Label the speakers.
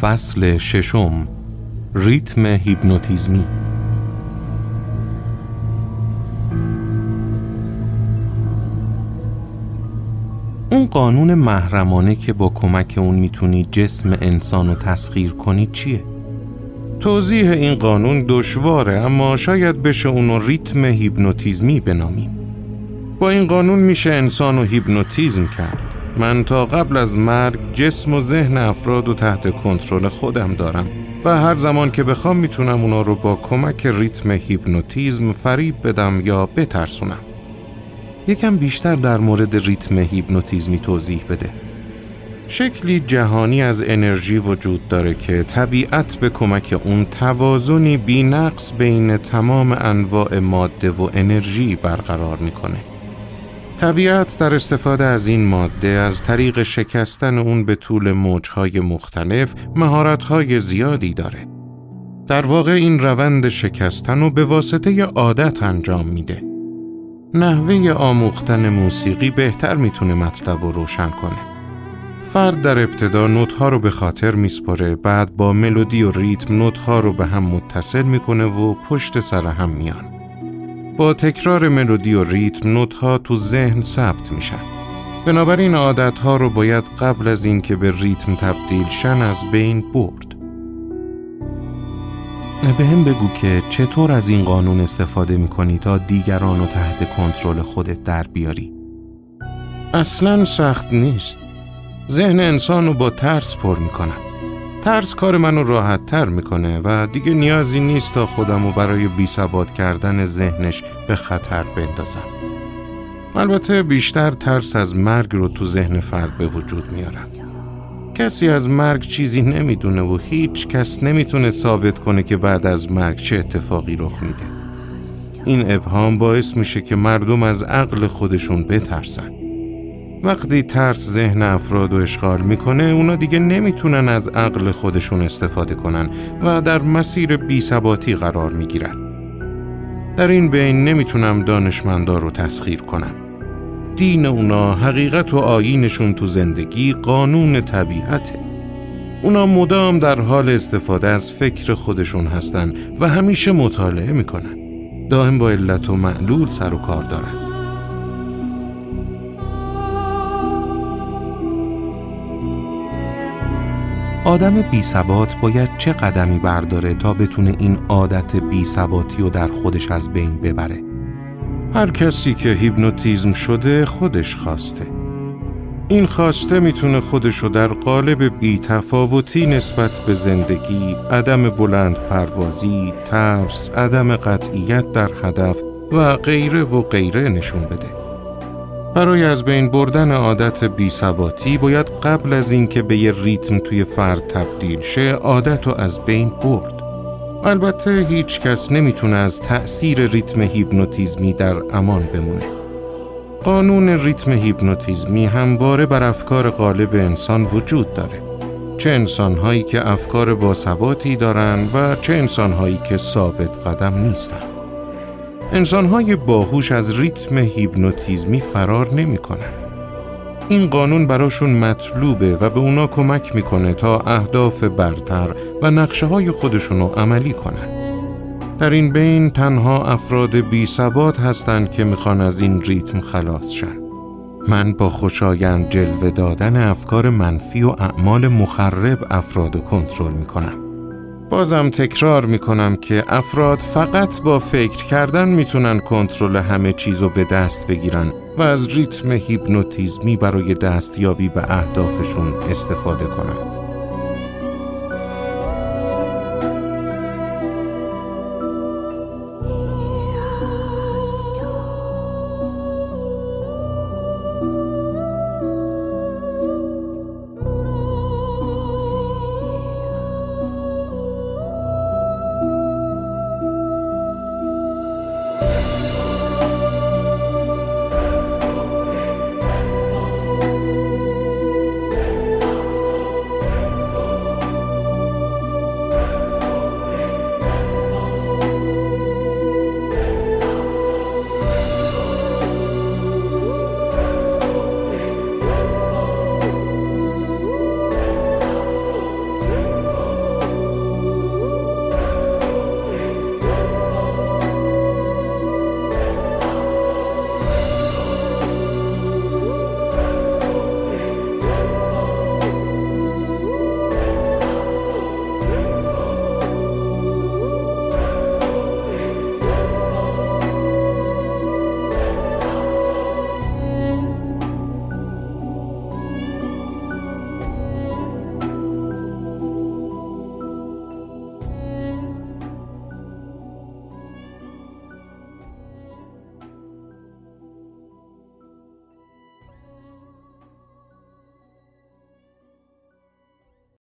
Speaker 1: فصل ششم ریتم هیپنوتیزمی. اون قانون محرمانه که با کمک اون می‌تونی جسم انسان رو تسخیر کنی چیه؟ توضیح این قانون دشواره اما شاید بشه اونو ریتم هیپنوتیزمی بنامیم. با این قانون میشه انسان رو هیپنوتیزم کرد. من تا قبل از مرگ جسم و ذهن افراد و تحت کنترل خودم دارم و هر زمان که بخوام می‌تونم اونا رو با کمک ریتم هیپنوتیزم فریب بدم یا بترسونم. یکم بیشتر در مورد ریتم هیپنوتیزمی توضیح بده. شکلی جهانی از انرژی وجود داره که طبیعت به کمک اون توازنی بی نقص بین تمام انواع ماده و انرژی برقرار می‌کنه. طبیعت در استفاده از این ماده از طریق شکستن اون به طول موجهای مختلف مهارتهای زیادی داره. در واقع این روند شکستن رو به واسطه عادت انجام میده. نحوه آموختن موسیقی بهتر می‌تونه مطلب رو روشن کنه. فرد در ابتدا نوتها رو به خاطر میسپره بعد با ملودی و ریتم نوتها رو به هم متصل می‌کنه و پشت سر هم میان. با تکرار ملودی و ریتم نوت ها تو ذهن ثبت میشن. بنابراین عادت ها رو باید قبل از اینکه به ریتم تبدیل شن از بین برد. به هم بگو که چطور از این قانون استفاده می‌کنی تا دیگران رو تحت کنترل خودت در بیاری؟ اصلا سخت نیست. ذهن انسان رو با ترس پر می‌کنم. ترس کار منو راحت تر می‌کنه و دیگه نیازی نیست تا خودم برای بی کردن ذهنش به خطر بندازم. البته بیشتر ترس از مرگ رو تو ذهن فرد به وجود میارم. کسی از مرگ چیزی نمی‌دونه و هیچ کس نمی‌تونه ثابت کنه که بعد از مرگ چه اتفاقی رخ میده. این ابهام باعث میشه که مردم از عقل خودشون بترسن. وقتی ترس ذهن افراد و اشغال می‌کنه اونا دیگه نمی‌تونن از عقل خودشون استفاده کنن و در مسیر بی ثباتی قرار می‌گیرن. در این بین نمی‌تونم دانشمندا رو تسخیر کنم. دین اونا حقیقت و آینشون تو زندگی قانون طبیعته. اونا مدام در حال استفاده از فکر خودشون هستن و همیشه مطالعه می‌کنن. دائم با علت و معلول سر و کار دارن. آدم بی ثبات باید چه قدمی برداره تا بتونه این عادت بی ثباتی رو در خودش از بین ببره؟ هر کسی که هیپنوتیزم شده خودش خواسته. این خواسته می‌تونه خودشو در قالب بی تفاوتی نسبت به زندگی، عدم بلند پروازی، ترس، عدم قطعیت در هدف و غیره و غیره نشون بده. برای از بین بردن عادت بی ثباتی باید قبل از اینکه به یه ریتم توی فرد تبدیل شه عادت رو از بین برد. البته هیچ کس نمی‌تونه از تأثیر ریتم هیپنوتیزمی در امان بمونه. قانون ریتم هیپنوتیزمی همواره بر افکار غالب انسان وجود داره. چه انسانهایی که افکار باثباتی دارن و چه انسانهایی که ثابت قدم نیستن. انسانهای باهوش از ریتم هیپنوتیزمی فرار نمی‌کنن. این قانون براشون مطلوبه و به اونا کمک می‌کنه تا اهداف برتر و نقشه های خودشونو عملی کنن. در این بین تنها افراد بی ثبات هستند که می‌خوان از این ریتم خلاص شن. من با خوشایند جلوه دادن افکار منفی و اعمال مخرب افراد کنترل می‌کنم. بازم تکرار می کنم که افراد فقط با فکر کردن می‌تونن کنترل همه چیزو به دست بگیرن و از ریتم هیپنوتیزمی برای دستیابی به اهدافشون استفاده کنند.